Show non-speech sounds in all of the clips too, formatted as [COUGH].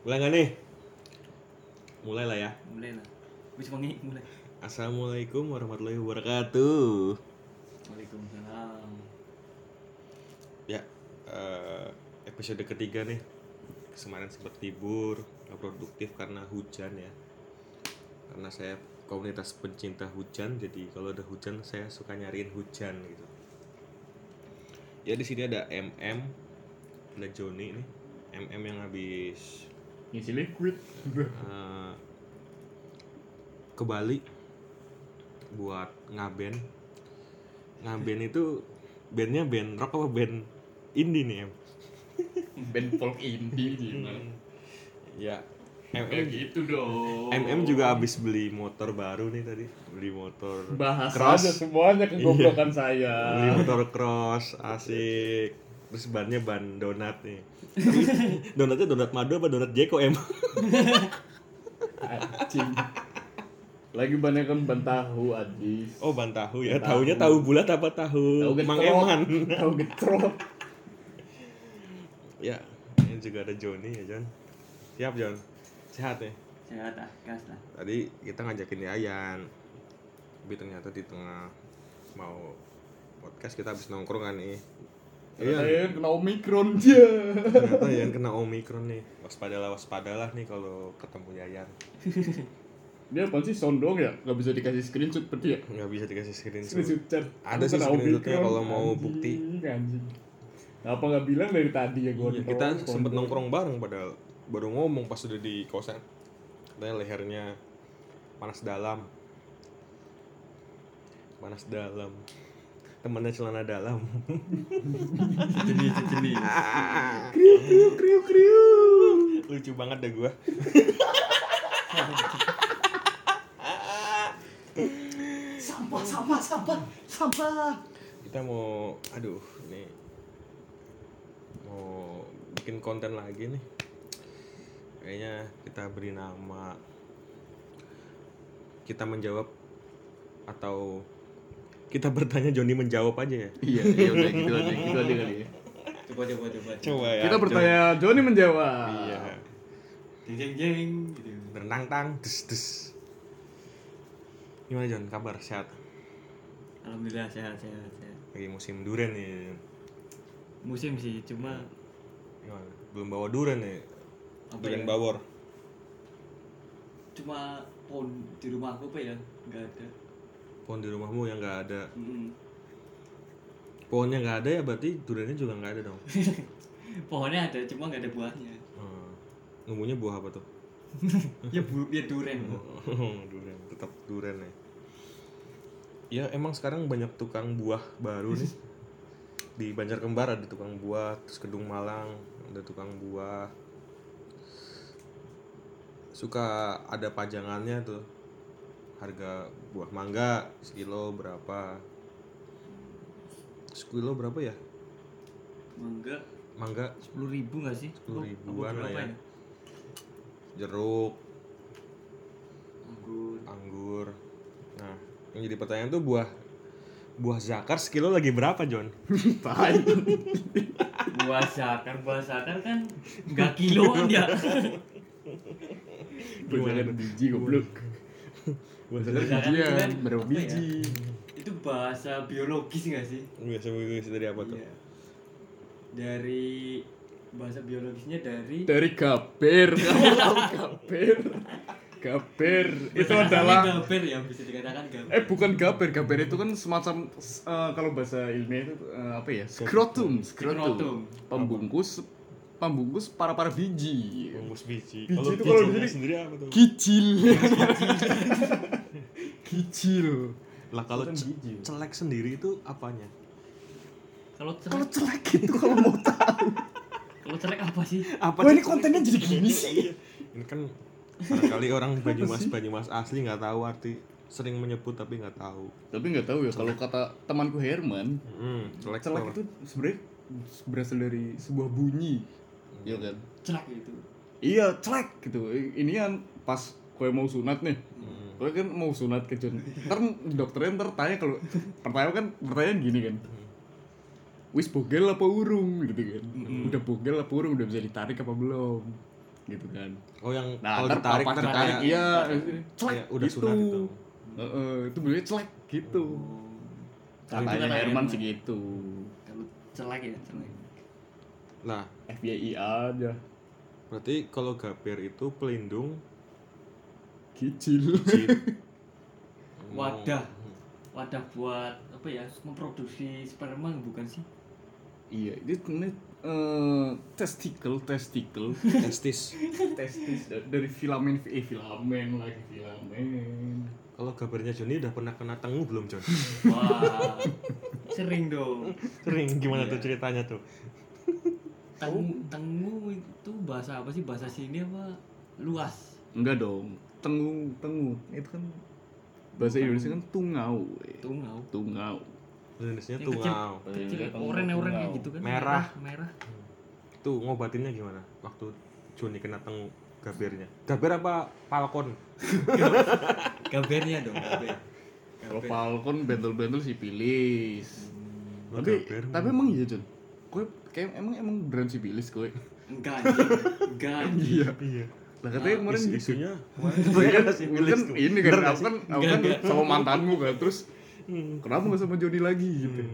Mulai nggak nih? Mulai lah ya. mulai lah wis wengi mulai Assalamualaikum warahmatullahi wabarakatuh. Waalaikumsalam Ya, eh, episode ketiga nih. Kemarin sempat libur, nggak produktif karena hujan ya. Karena saya komunitas pencinta hujan, jadi kalau ada hujan saya suka nyariin hujan gitu. Ya di sini ada MM, ada Joni nih. MM yang habis ngisi liquid. Eh, ke Bali buat ngaben. Ngaben itu bandnya band rock apa band indie nih em? Band folk indie gimana ya ya MM gitu dong. MM juga habis beli motor baru nih tadi. Beli motor bahas cross. aja semuanya kegoblokan saya. Beli motor cross asik terus bannya ban donat nih. Tapi donatnya donat madu apa donat Jeko em? Anjing. Lagi banyak kan ban tahu adis. Oh ban tahu ya. Tahu. tahunya tahu. bulat apa tahu, tahu mang eman. Tahu getrok. Ya ini juga ada Joni ya Jon. Siap Jon? Sehat ya? Sehat ah. Gas lah tadi kita ngajakin Yayan. Tapi ternyata di tengah mau podcast kita habis nongkrong kan nih iya. Saya kena omikron dia [LAUGHS] ternyata Yayan kena omikron nih. Waspadalah waspadalah nih kalau ketemu Yayan. [LAUGHS] Dia apa sih? Sondong ya? Nggak bisa dikasih screenshot berarti ya? Nggak bisa dikasih screenshot. Screenshot chat. Ada sih screenshotnya kalau mau Anjing, bukti. anjing apa nggak bilang dari tadi ya gue Iya, kita sempet nongkrong bareng padahal baru ngomong pas udah di kosan. Katanya lehernya panas dalam. Panas dalam temannya celana dalam. Jenis jenis kriuk kriuk kriuk lucu banget dah gua. Sampah sampah sampah sampah. Kita mau aduh ini mau bikin konten lagi nih. Kayaknya kita beri nama kita menjawab atau kita bertanya Joni menjawab aja ya? Iya iya udah gitu aja gitu aja kali ya. Coba coba coba. Coba ya. Kita bertanya Joni menjawab. Iya. Jeng jeng jeng gitu. Berenang tang. Des des. Gimana Jon? Kabar? Sehat? Alhamdulillah sehat sehat sehat. Lagi musim durian nih. Musim sih cuma gimana? Belum bawa durian nih. Apa durian ya, bawor. Cuma pohon di rumahku apa ya? Nggak ada pohon di rumahmu yang nggak ada Mm-mm. pohonnya nggak ada ya berarti duriannya juga nggak ada dong [LAUGHS] pohonnya ada cuma nggak ada buahnya Hmm. Numbuhnya buah apa tuh? [LAUGHS] ya bu ya duren durian, tetap durian ya. Ya emang sekarang banyak tukang buah baru nih. [LAUGHS] Di Banjar Kembar ada tukang buah, terus Kedung Malang ada tukang buah. Suka ada pajangannya tuh. Harga buah mangga sekilo berapa? Sekilo berapa ya? mangga Mangga sepuluh ribu nggak sih 10 ribuan lah berapa ya. jeruk, anggur anggur. Nah, yang jadi pertanyaan tuh buah buah zakar sekilo lagi berapa, John? [LAUGHS] tai buah sakar buah sakar kan nggak kiloan ya Bajakan biji goblok Bajakan Bajakan bijian itu kan berapa apa ya? biji. Itu bahasa biologis nggak sih? Biasa biasa dari apa tuh? Iya. dari bahasa biologisnya dari dari gaber gaber gaber itu Bahasa adalah gaber ya bisa dikatakan gaber eh bukan gaber gaber itu kan semacam eh, kalau bahasa ilmiah itu eh, apa ya? Skrotum. skrotum pembungkus pembungkus para para biji. Bungkus biji. Biji Kalau itu kalau di sendiri apa tuh? kicil. [LAUGHS] Kicil. Lah kalau celek sendiri itu apanya? kalau kalau celek celek itu kalau mau tahu. Kalau celek apa sih? Apa Wah ini kontennya jadi gini sih. Ini kan barangkali orang Banyumas Banyumas asli nggak tahu arti sering menyebut tapi nggak tahu. tapi nggak tahu ya kalau kata temanku Herman Hmm, celek, celek itu sebenarnya berasal dari sebuah bunyi Iya kan? Celek itu iya celek gitu. Ini kan pas kue mau sunat nih. Hmm. kue kan mau sunat ke John ntar dokternya ntar tanya kalau pertanyaan kan pertanyaan gini kan. Wis bogel apa urung? Gitu kan. Udah bogel apa urung? Udah bisa ditarik apa belum? Gitu kan. Oh yang nah kalau ditarik pas ditarik kayak iya kayak celek udah gitu. sunat itu. Heeh, itu bunyinya celek gitu. Itu katanya kata Herman sih gitu. Kalau celek ya, celek. Nah, FBI aja berarti kalau gaber itu pelindung kecil. [LAUGHS] Wadah. Wadah buat apa ya? Memproduksi sperma bukan sih? iya ini sebenarnya eh, testicle testicle [LAUGHS] Testis. testis da- dari filamen eh filamen lagi filamen Kalau gabernya Joni udah pernah kena tengu belum, Jon? Wah. Sering dong. Sering gimana tuh ceritanya tuh? Tengu, tengu itu bahasa apa sih? Bahasa sini apa? Luas. enggak dong tengu tengu itu kan bahasa Indonesia kan tungau eh. Tungau. tungau Indonesia tuh kecil, Iya, tungau, oren-oren tungau. gitu kan. Merah. Merah. Tuh ngobatinnya gimana? Waktu Joni kena tengu gabernya. Gaber apa falcon? [LAUGHS] Gabernya dong, gaber. kalau. Falcon bentul-bentul sipilis Oh, tapi gaber. tapi emang iya John kowe kayak emang emang brand sipilis kowe Enggak. Enggak iya Iya. lah katanya Ah, kemarin Is- gitu isunya Iya kan, kan ini kan Bener aku kan aku kan sama mantanmu kan terus Hmm. kenapa nggak sama Joni lagi gitu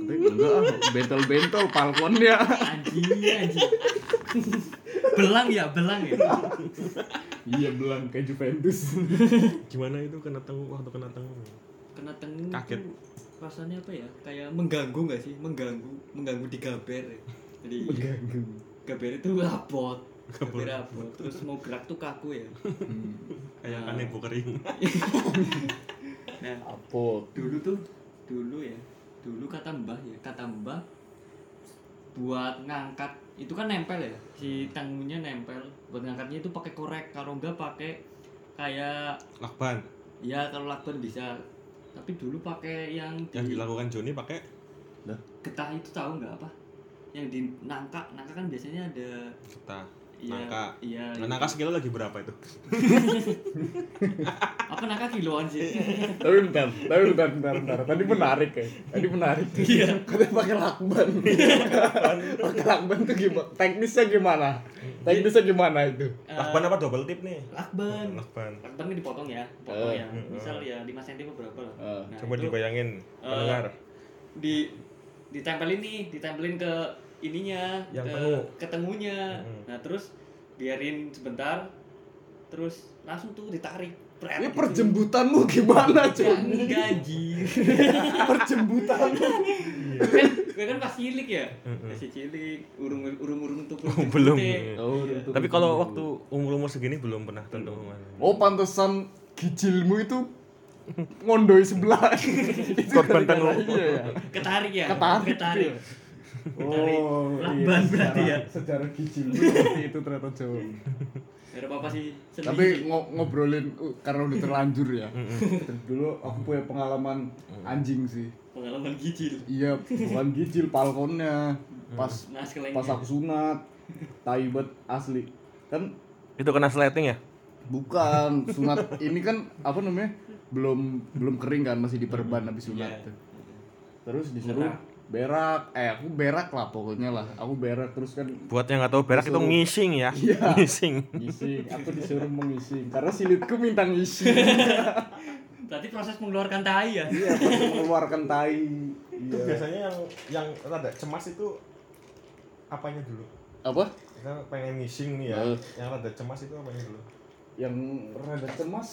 katanya enggak ah bentol-bentol Falconnya Anjing, anjing. belang ya, belang ya. iya belang kayak Juventus Gimana itu kena tengu waktu kena tengu? Kena tengu Kaget. Rasanya apa ya? Kayak mengganggu nggak sih? Mengganggu, mengganggu di gaber. ya. Jadi mengganggu gaber itu rapot. Gaber rapot. Terus mau gerak tuh kaku ya. Kayak Nah. kanebo kering. Nah, apa dulu tuh dulu ya dulu kata mbah ya kata mbah buat ngangkat itu kan nempel ya si tanggungnya nempel buat ngangkatnya itu pakai korek kalau enggak pakai kayak Lakban ya kalau lakban bisa tapi dulu pakai yang yang di dilakukan Joni pakai? Getah itu tahu nggak apa? Yang di nangka nangka kan biasanya ada kita iya Nangka. iya Nah, nangka sekilo lagi berapa itu? [LAUGHS] apa nangka kiloan sih. Tapi bentar tapi bentar bentar bentar. Tadi menarik ya tadi menarik. Iya. katanya pakai lakban. Pakai lakban tuh gimana? Teknisnya gimana teknisnya gimana itu Eh, Lakban apa double tip nih? lakban Lakban. Lakban kan dipotong ya, potong Eh, ya. Misal ya 5 cm berapa lah. Eh, Nah, Coba itu dibayangin pendengar. di ditempelin nih, ditempelin ke ininya, Yang ke tengu. ke tengunya. Mm. Nah, terus biarin sebentar. Terus langsung tuh ditarik. Pret, ini gitu. perjembutanmu gimana cuy enggak anjir. [LAUGHS] perjembutanmu [LAUGHS] gue kan pas cilik ya. Masih cilik, urung urung urung tuh. Oh, belum. Oh, Iya. itu- Tapi kalau waktu umur-umur segini belum pernah tentu oh pantesan gijilmu itu ngondoi sebelah [LAUGHS] Korban tengu. iya ya Ketarik ya. ketarik Ketarik. gitu? Oh, Lakban berarti ya. Sejarah gijilmu [LAUGHS] seperti itu ternyata jauh. Ada apa-apa sih. sedih Tapi sih. ngo- ngobrolin uh, karena udah terlanjur ya. Dulu aku punya pengalaman anjing sih. Pengalaman gijil. Iya, bukan gijil palkonnya. Pas Nah, pas aku sunat, taibet asli. Kan Itu kena sleting ya? bukan [LAUGHS] sunat ini kan apa namanya? Belum belum kering kan masih diperban habis sunat. Iya. tuh. Terus disuruh berak. Eh, aku berak lah pokoknya lah. Aku berak terus kan Buat yang nggak tahu berak itu Disuruh- ngising ya. Iya. Ngising. ngising. Aku disuruh mengising karena silitku minta ngising. [LAUGHS] Berarti proses mengeluarkan tai ya? Iya, pas mengeluarkan tai. Itu Iya. biasanya yang yang rada cemas itu apanya dulu? Apa? Kita pengen ngising nih ya. Eh. Yang rada cemas itu apanya dulu? Yang rada cemas.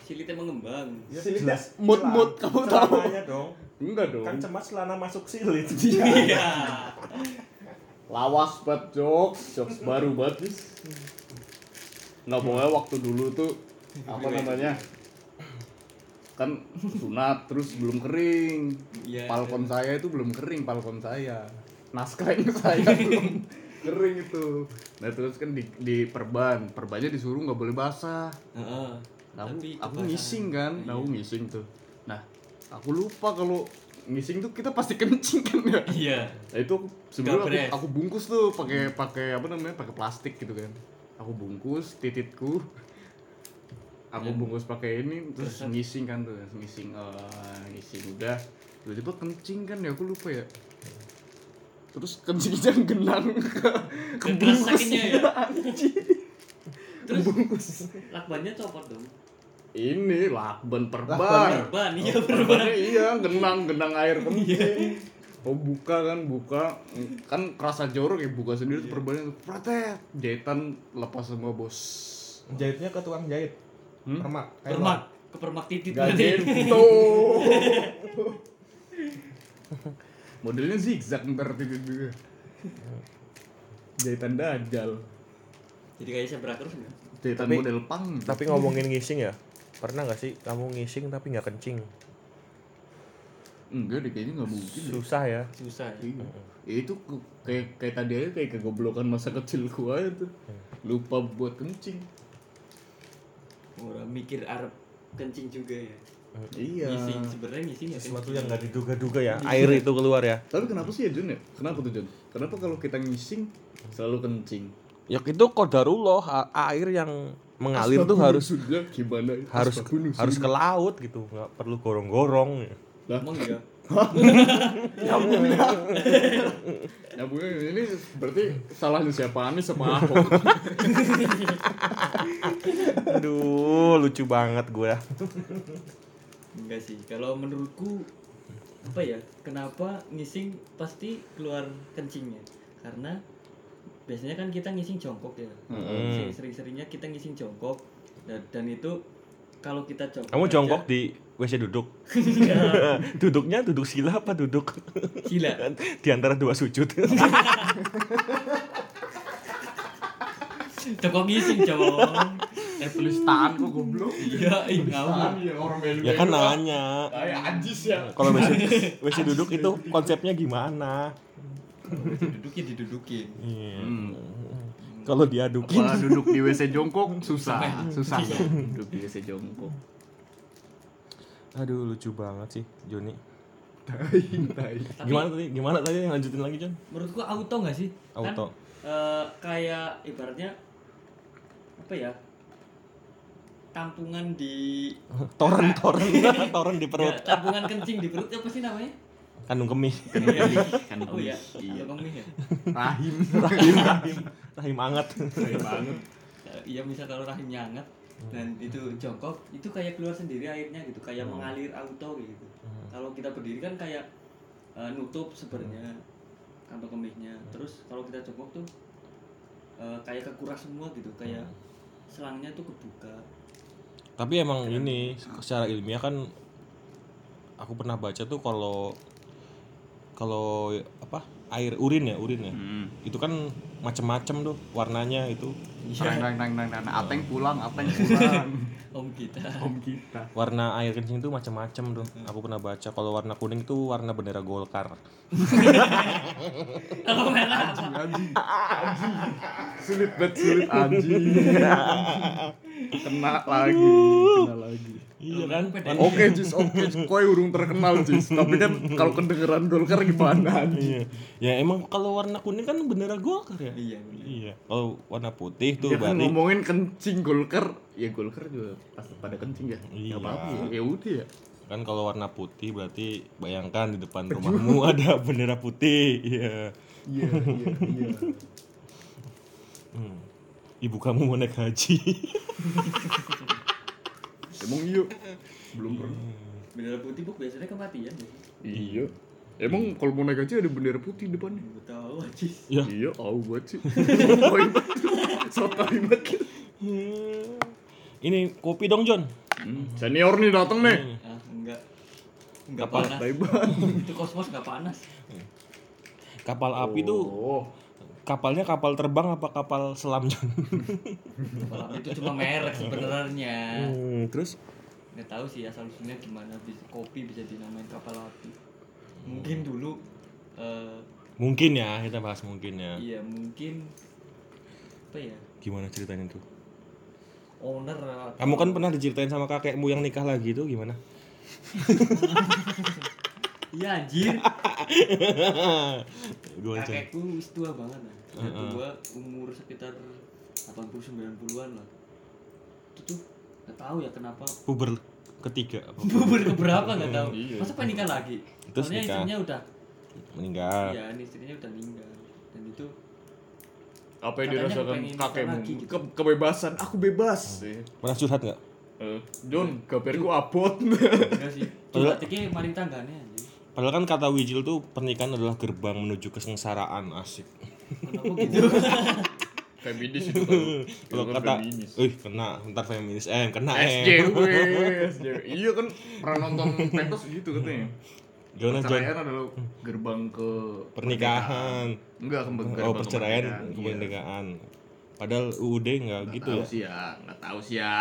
Silitnya mengembang. Ya, Silitnya jelas. mood-mood, Celan- kamu tahu. dong. Enggak dong. Kan cemas celana masuk silit. [LAUGHS] Iya. Lawas banget jokes, jokes baru banget. Is. Nggak pokoknya waktu dulu tuh apa namanya? Kan sunat terus belum kering. Iya. Palkon saya itu belum kering, palkon saya. Naskah [LAUGHS] saya belum kering itu. Nah terus kan di, di perban, perbannya disuruh nggak boleh basah. Heeh. aku Tapi aku kebasahan. ngising kan Iya. aku ngising tuh nah aku lupa kalau ngising tuh kita pasti [LAUGHS] kencing kan ya Iya. nah itu aku sebelum aku, aku bungkus tuh pakai pakai apa namanya pakai plastik gitu kan aku bungkus tititku aku Ya. bungkus pakai ini terus Terus? ngising kan tuh ngising eh, ngising. Udah tiba-tiba kencing kan ya aku lupa ya. Terus kencingnya [LAUGHS] genang ke ke Keras bungkus. sakitnya ya? [LAUGHS] anjing. Terus bungkus. lakbannya copot dong? Ini lakban perban. Perban iya perban. iya genang genang air kencing. Oh buka kan buka. Kan kerasa jorok ya buka sendiri tuh perbannya tuh. Pratet! Jahitan lepas semua bos. Jahitnya ke tukang jahit. Hmm? Permak. kayak permak ke permak titit Gak berarti gitu. [LAUGHS] Modelnya zigzag ntar titik juga. Jahitan dajal. jadi kayak zebra terus nggak Jahitan Tapi- model pang. Tapi ngomongin ngising ya, pernah nggak sih kamu ngising tapi nggak kencing? enggak deh kayaknya nggak mungkin. Susah ya. susah ya. Iya. Ya, itu kayak kayak tadi aja kayak kegoblokan masa kecil gua itu. Lupa buat kencing. Orang mikir Arab kencing juga ya Iya. ngising sebenarnya ngising ya Sesuatu yang nggak diduga-duga ya, air itu keluar ya. Tapi kenapa sih ya Jun ya? Kenapa tuh Jun? Kenapa kalau kita ngising selalu kencing? Ya itu kodarullah air yang mengalir tuh harus gimana? harus harus ke laut gitu, nggak perlu gorong-gorong. Lah, emang iya [LAUGHS] Ya Bu, ini berarti salahnya siapa Anies sama Ahok? [LAUGHS] Aduh, lucu banget gue. enggak sih kalau menurutku apa ya kenapa ngising pasti keluar kencingnya karena biasanya kan kita ngising jongkok ya Hmm. sering-seringnya kita ngising jongkok dan, dan itu kalau kita jongkok Kamu aja- jongkok di WC duduk. [LAUGHS] Duduknya duduk sila apa duduk gila [LAUGHS] di antara dua sujud? jongkok ngising cowok Eh tulis tangan kok goblok. iya ih ngawur ya orang belu. ya kan nanya. Kayak anjis ya. Kalau WC WC [LAUGHS] duduk itu konsepnya gimana? didudukin didudukin Iya. Hmm. Kalau diadukin Kalau duduk di WC jongkok susah, susah. Iya. Duduk di WC jongkok. Aduh lucu banget sih Joni. Tai, tai. Tapi- Gimana tadi? Gimana tadi yang lanjutin lagi Jon? menurutku auto nggak sih Auto. kan, eh, kayak ibaratnya apa ya tampungan di Toren toren. [LAUGHS] Toren di ya, perut. tampungan kencing di perut apa sih namanya? Kandung kemih. Kan oh iya. Iya. iya. kemih ya? Rahim. Rahim. Rahim rahim hangat. Tai banget. Eh, iya misal kalau rahimnya hangat dan itu jongkok itu kayak keluar sendiri airnya gitu kayak mengalir auto gitu. Kalau kita berdiri kan kayak eh, nutup sebenarnya kantong kemihnya terus kalau kita jongkok tuh eh, kayak kekuras semua gitu kayak selangnya tuh kebuka Tapi emang ini secara ilmiah kan aku pernah baca tuh kalau kalau apa air urin ya urin ya Hmm. itu kan macem-macem tuh warnanya itu Nang nang nang nang nang. Ateng pulang, ateng pulang. [LAUGHS] om kita Om kita. warna air kencing tuh macem-macem tuh aku pernah baca kalau warna kuning tuh warna bendera Golkar [LAUGHS] kalau merah apa? Anjing. Anjing. Sulit banget sulit anjing. [LAUGHS] Kena lagi, kena lagi. Iya kan. [LAUGHS] Oke Jis, oke Kue urung terkenal Jis. Tapi kan kalau kedengeran Golkar gimana iya. Ya emang kalau warna kuning kan bendera Golkar ya? Iya iya. Kalau warna putih tuh Ya kan berarti ngomongin kencing Golkar Ya Golkar juga pasti pada kencing ya. Iya. Gak apa-apa ya, ya udah ya. Kan kalau warna putih berarti bayangkan di depan rumahmu [LAUGHS] ada bendera putih iya. Iya, iya, iya. Hmm. ibu kamu mau naik haji [LAUGHS] Emang iya. Belum pernah. Bendera putih bu biasanya kematian ya? Iya. Emang kalau mau naik haji ada bendera putih depannya? gue tahu aja ya Iya, au buat sih Sotoy banget. Sotoy banget. Ini kopi dong John Hmm, Senior nih dateng nih. Ah enggak. Enggak panas. Banget itu kosmos enggak panas. Kapal api tuh Oh kapalnya kapal terbang apa kapal selam? Itu cuma merek sebenarnya. Hmm, terus? Nggak tahu sih asal usulnya gimana bisa kopi bisa dinamain kapal api. Mungkin dulu eh, mungkin ya kita bahas mungkin ya. iya mungkin apa ya? Gimana ceritanya tuh? Owner kamu kan pernah diceritain sama kakekmu yang nikah lagi tuh gimana? [LAUGHS] Iya anjir. [LAUGHS] Kakekku wis tua banget lah kakekku gua umur sekitar 80 90-an lah. Itu tuh nggak tahu ya kenapa. Puber ketiga apa bubur keberapa nggak tahu. Iya. masa pengen nikah lagi? Terus soalnya nikah. istrinya udah meninggal. Iya, istrinya udah meninggal. Dan itu apa yang Katanya dirasakan kakekmu? lagi gitu. Ke- kebebasan. Aku bebas. Eh, pernah curhat nggak? Eh, John gaperku abot enggak sih. [LAUGHS] Maring tanggane anjing. padahal kan kata Wijil tuh pernikahan adalah gerbang menuju kesengsaraan asik Kenapa gitu? [LAUGHS] feminis itu kan kalau kata feminis. Wih kena. Ntar feminis. Eh kena eh. SJW SJW [LAUGHS] iya kan pernah nonton pentos gitu katanya. Gimana John? Perceraian adalah gerbang ke pernikahan. enggak ke gerbang oh ke perceraian pernikahan, ke iya. pernikahan. Padahal UUD nggak Nggak gitu tahu ya? sih ya. Nggak tahu sih ya.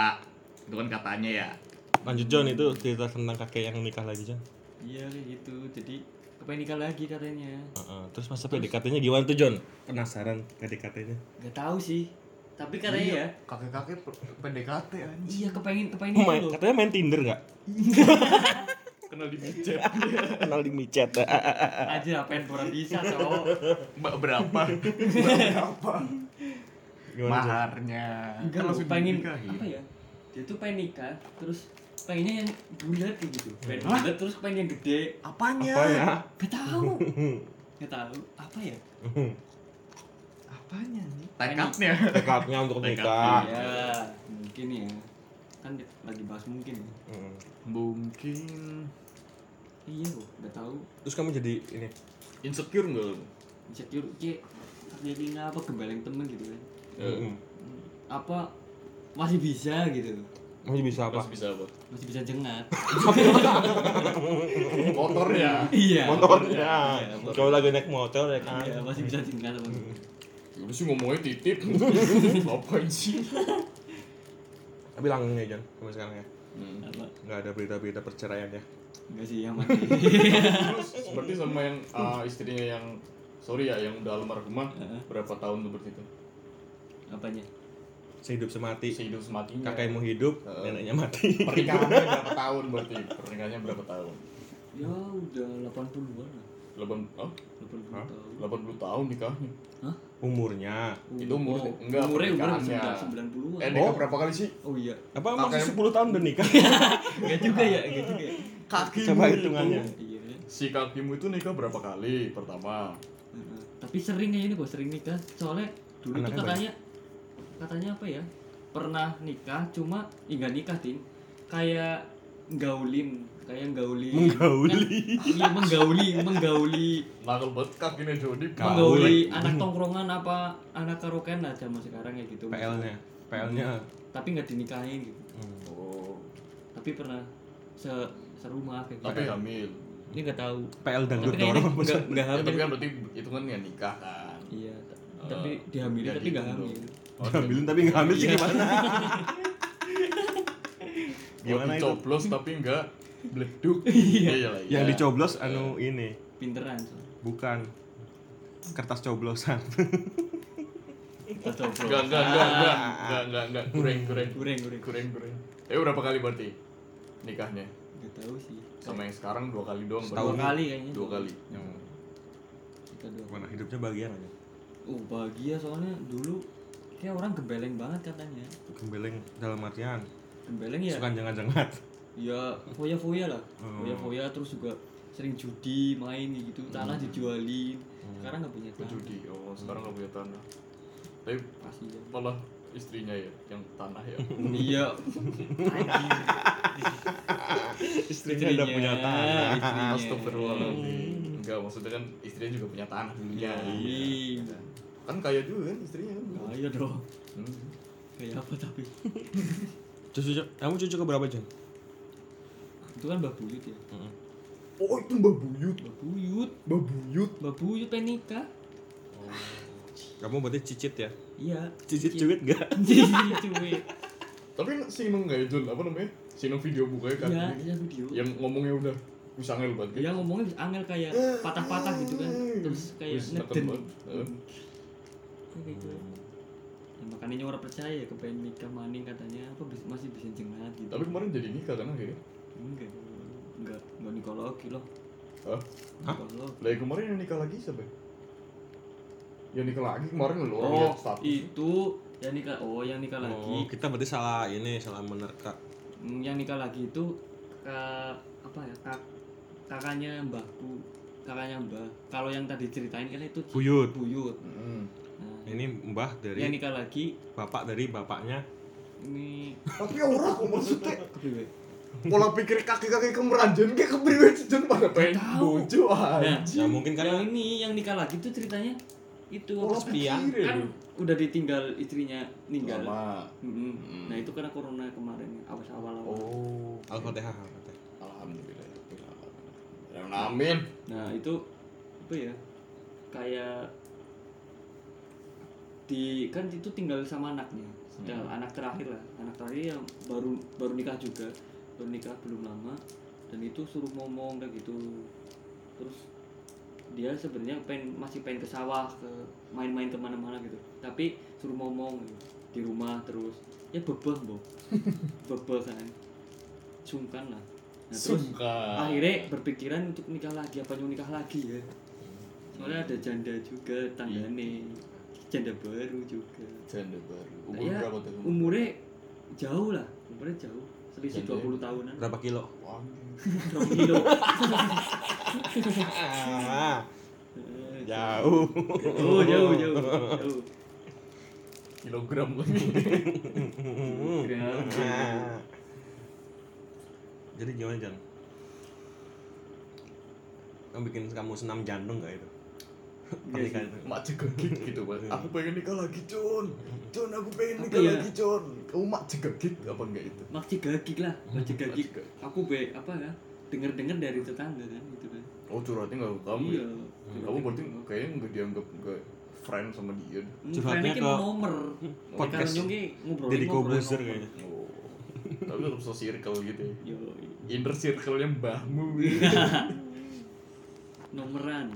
Itu kan katanya ya. Lanjut John itu cerita tentang kakek yang nikah lagi John. Iya kayak gitu. Jadi kepengen nikah lagi katanya. Heeh, terus masa PDKT-nya gimana tuh John penasaran PDKT-nya. Gak tahu sih. Tapi katanya ya, kakek kakek PDKT anjing. Iya kepengen kepengen Oh, main, katanya main Tinder nggak? [LAUGHS] Kenal di micet. [LAUGHS] Kenal di micet. [LAUGHS] Aja apa yang kurang bisa cowok. mbak berapa? Berapa? Gimana maharnya. Enggak Kan langsung pengen dinikahin. apa ya? Dia tuh pengen nikah, terus pengennya yang bulat kayak gitu. Pengen bulat terus pengen yang gede. apanya apa ya Gak tahu. [LAUGHS] Gak tahu apa ya? apanya nih tekadnya tekadnya untuk nikah Ya, mungkin ya. Kan lagi bahas mungkin ya. Heeh. mungkin Iya loh, gak tahu. terus kamu jadi ini insecure nggak? Insecure ki jadi apa gembaleng temen gitu kan. Heeh. Hmm, Apa masih bisa gitu. Masih bisa apa Masih bisa apa Masih bisa jengat. [LAUGHS] motor ya iya. motornya Iya, motor. kalau lagi naik motor ya kan Iya, masih bisa jengat temen. Udah sih ngomongnya titip [LAUGHS] Ngapain sih? tapi langgeng ya John sampai sekarang ya Apa? nggak ada berita-berita perceraian ya Enggak sih yang [LAUGHS] mati. Terus berarti sama yang ah, istrinya yang Sorry ya, yang udah almarhumah Heeh. Berapa tahun tuh berarti itu? Apanya? Sehidup semati Sehidup sematinya kakekmu hidup Heeh. neneknya mati Pernikahannya [LAUGHS] berapa tahun berarti? Pernikahannya berapa tahun? Ya udah 80-an lah. 8, oh, 80 Hah? tahun. 80 tahun nikahnya Hah? umurnya Itu umur- Oh, enggak, umurnya umur pernikahannya. 90-an. Eh nikah berapa kali sih? Oh iya. apa masih Kakek- 10 tahun udah nikah Enggak juga ya, enggak juga ya. Kakimu Coba itu- hitungannya. Iya. Si kakimu itu nikah berapa kali? Pertama Heeh. Tapi sering kayaknya kok sering nikah. Soalnya dulu tuh Anaknya katanya katanya apa ya? Pernah nikah cuma enggak nikah, Ting. Kayak gaulin, kayak gauli. Menggauli. Iya, menggauli, menggauli. Nakal banget kakinya Jody Gaul. Menggauli anak tongkrongan apa anak karaokean lah zaman sekarang kayak gitu. PL-nya PL-nya Tapi nggak dinikahin gitu. Oh Tapi pernah se serumah kayak gitu. Tapi hamil Ini nggak tahu. PL dangdut dorong nggak nggak Ya hamil. tapi kan berarti itu kan ya nikah kan Iya. Eh, Tapi dihamilin jadi tapi nggak gitu. hamil. Oh, Diambilin tapi nggak hamil sih Iya. gimana [LAUGHS] Gimana itu? coblos tapi enggak bleduk. [LAUGHS] Iya. Iya lah. yang iya. dicoblos anu ini Pinteran. so. bukan kertas coblosan Kita coba. Enggak enggak enggak enggak enggak enggak enggak kurang kurang Goreng, goreng. kurang kurang. Eh berapa kali berarti nikahnya? Nggak tahu sih. Sama yang sekarang dua kali doang. Dua kali kayaknya. Dua kali. Kita dua. mana hidupnya bahagia nggak Jon? Oh bahagia soalnya dulu kayak orang gebeleng banget katanya. gembeleng dalam artian Gebeleng ya. suka jangan-jangan Ya foya-foya lah. Hmm. Foya-foya terus juga sering judi main gitu tanah dijualin sekarang nggak punya tanah judi. Oh sekarang nggak punya tanah. Tapi pasti ya. malah istrinya ya yang tanah ya. [LAUGHS] iya istrinya udah punya tanah istrinya. Astagfirullahaladzim. Enggak maksudnya kan istrinya juga punya tanah dulunya. Iya. Kan kaya juga kan istrinya kan. Ayo dong. Hmm. Kayak apa tapi? [LAUGHS] cucu kamu cucu ke berapa Jon? Itu kan Mbak Buyut ya. Oh itu Mbak Buyut. Mbak Buyut, Mbak Buyut. Mbak Buyut pengen nikah. kamu berarti cicit ya Iya. cicit cuit gak [LAUGHS] Cuy. Tapi si Nung nggak ya Jun? Apa namanya? Si Nung video bukanya kan? Iya, iya video. Yang ngomongnya udah bisa angel banget. Dia ngomongnya angel kayak patah-patah gitu kan. Terus kayak Wis, neken ngeden. banget. Heeh. Kayak gitu. Ya, makanya orang percaya ya kepengen nikah maning katanya apa bis- masih bisa jengat gitu. Tapi kemarin jadi nikah kan akhirnya. enggak enggak enggak nikah lagi loh. Hah? Hah? Lagi. Lah kemarin yang nikah lagi siapa? ya? Yang nikah lagi kemarin lo Oh, lihat status. itu yang nikah oh yang nikah lagi. oh kita berarti salah ini salah menerka Hmm, yang nikah lagi itu ke apa ya kak kakaknya mbahku kakaknya mbah kalau yang tadi ceritain kan itu Buyut. buyut Hmm. Nah, Ini mbah dari yang nikah lagi bapak dari bapaknya. ini Tapi ora kok maksudnya pola pikir kaki-kaki kemeranjan kayak kepriwe jen pada pengen tahu. bojo Nah, anjing. Ya mungkin yang karena ini yang nikah lagi tuh ceritanya itu Pola kesepian, ya, kan udah ditinggal istrinya meninggal Lama. Mm-mm. Mm. nah itu karena corona kemarin awal-awal awal. Oh. Al-Fatihah. Al-Fatihah. Alhamdulillah. Amin. nah itu apa ya kayak di kan itu tinggal sama anaknya. Sedang Hmm. anak terakhir lah. Anak terakhir yang baru baru nikah juga. Baru nikah belum lama. Dan itu suruh ngomong kayak gitu. Terus dia sebenarnya pengen masih pengen ke sawah ke main-main ke mana-mana gitu. Tapi suruh ngomong gitu, di rumah terus. Ya bebeh bo [LAUGHS] bebeh kan. Sungkan lah. Nah, terus Sungkan. akhirnya berpikiran untuk nikah lagi. Apa mau nikah lagi ya? Soalnya ada janda juga tanggane janda baru juga Janda baru. Umur ya berapa tuh? umurnya jauh lah umurnya jauh selisih Janda 20 tahunan Berapa kilo? [LAUGHS] Rong kilo [LAUGHS] jauh. oh jauh jauh jauh kilogram [LAUGHS] lagi. Jadi gimana Jang? Kamu bikin kamu senam jantung gak itu? Pernikahan itu? Mak cegegit gitu, Pak. Aku pengen nikah lagi, Con. Con, aku pengen Apa nikah ya? lagi, Con. Kamu mak cegegit apa enggak itu? mak cigagik lah mak cigagik Cigagik. aku be apa ya denger dengar dari tetangga kan gitu kan Oh, curhatnya enggak ke kamu iya ya? Kamu berarti kayaknya enggak dianggap enggak friend sama dia. Curhatnya Friendnya ki ke nomor podcast ngobrol Deddy Kobuzer kayaknya. Oh. Tapi tetap se-circle gitu ya. yo Inner circle-nya mbahmu. [LAUGHS] nomoran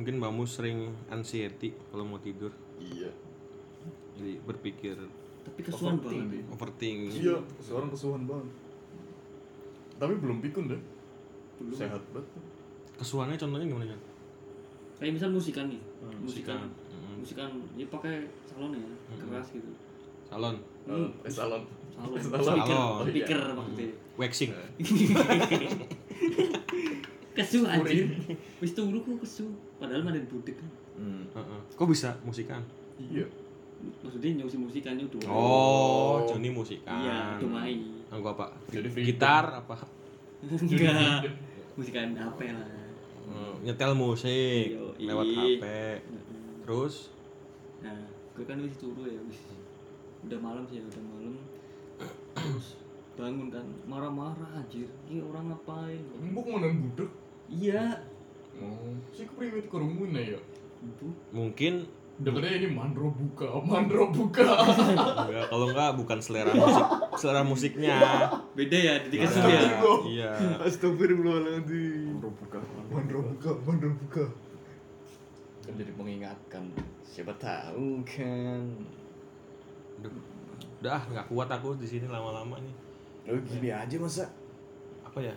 Mungkin mbakmu sering anxiety kalau mau tidur. iya. Jadi berpikir tapi Overthink banget overthinking. Iya, seorang kesuhan banget. Tapi belum pikun deh. Belum. Sehat banget. Kesuannya contohnya gimana Jang? kayak misal musikan nih Hmm, musikan Hmm. musikan ya pakai salon ya keras gitu Salon, Eh, eh, salon. salon [LAUGHS] Salon. speaker Salon. speaker Iya. maksudnya waxing. [LAUGHS] [LAUGHS] kesu anjir [LAUGHS] wis turu kok kesu padahal maden budek kan Hmm. Heeh. Kok bisa musikan? Iya. maksudnya nyusi musikannya udah Oh, Joni musikan. iya domai Aku apa? Jadi freedom. Gitar apa? enggak musikan apa lah Hmm, Nyetel musik Yoi. lewat HP. Terus nah gue kan wis turu ya wis udah malam sih ya udah malam terus bangun kan marah-marah anjir ini orang ngapain Mbok mana budek? Iya Oh, si kepriwet kerumunan ya. mungkin Dengarnya ini mandro buka, mandro buka. enggak, kalau enggak bukan selera musik, selera musiknya. beda ya jadi Iya. ya Iya. Astagfirullahaladzim. Mandro buka, mandro buka, mandro buka. Kan jadi mengingatkan. Siapa tahu kan. Udah, udah nggak kuat aku di sini lama-lama nih. Oh gini aja masa? Apa ya?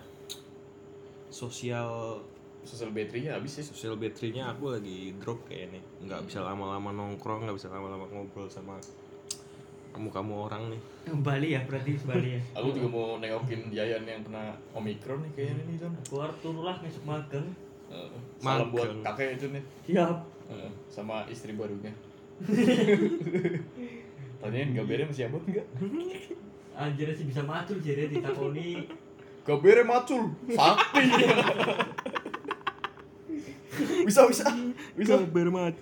Sosial Sosial baterainya habis ya. sosial baterainya aku lagi drop kayaknya. Nggak bisa lama-lama nongkrong, nggak bisa lama-lama ngobrol sama kamu-kamu orang nih. Bali ya berarti Bali ya Aku juga mau nengokin Yayan yang kena omikron nih kayaknya nih John. keluar turu lah besok magang Eh, salam buat kakek itu nih. siap Eh, sama istri barunya. Tanyain gak bere masih abot enggak? anjir sih bisa macul jadi ditakoni Gak bere macul. Sakti. [LAUGHS] bisa bisa bisa. Kabar macu.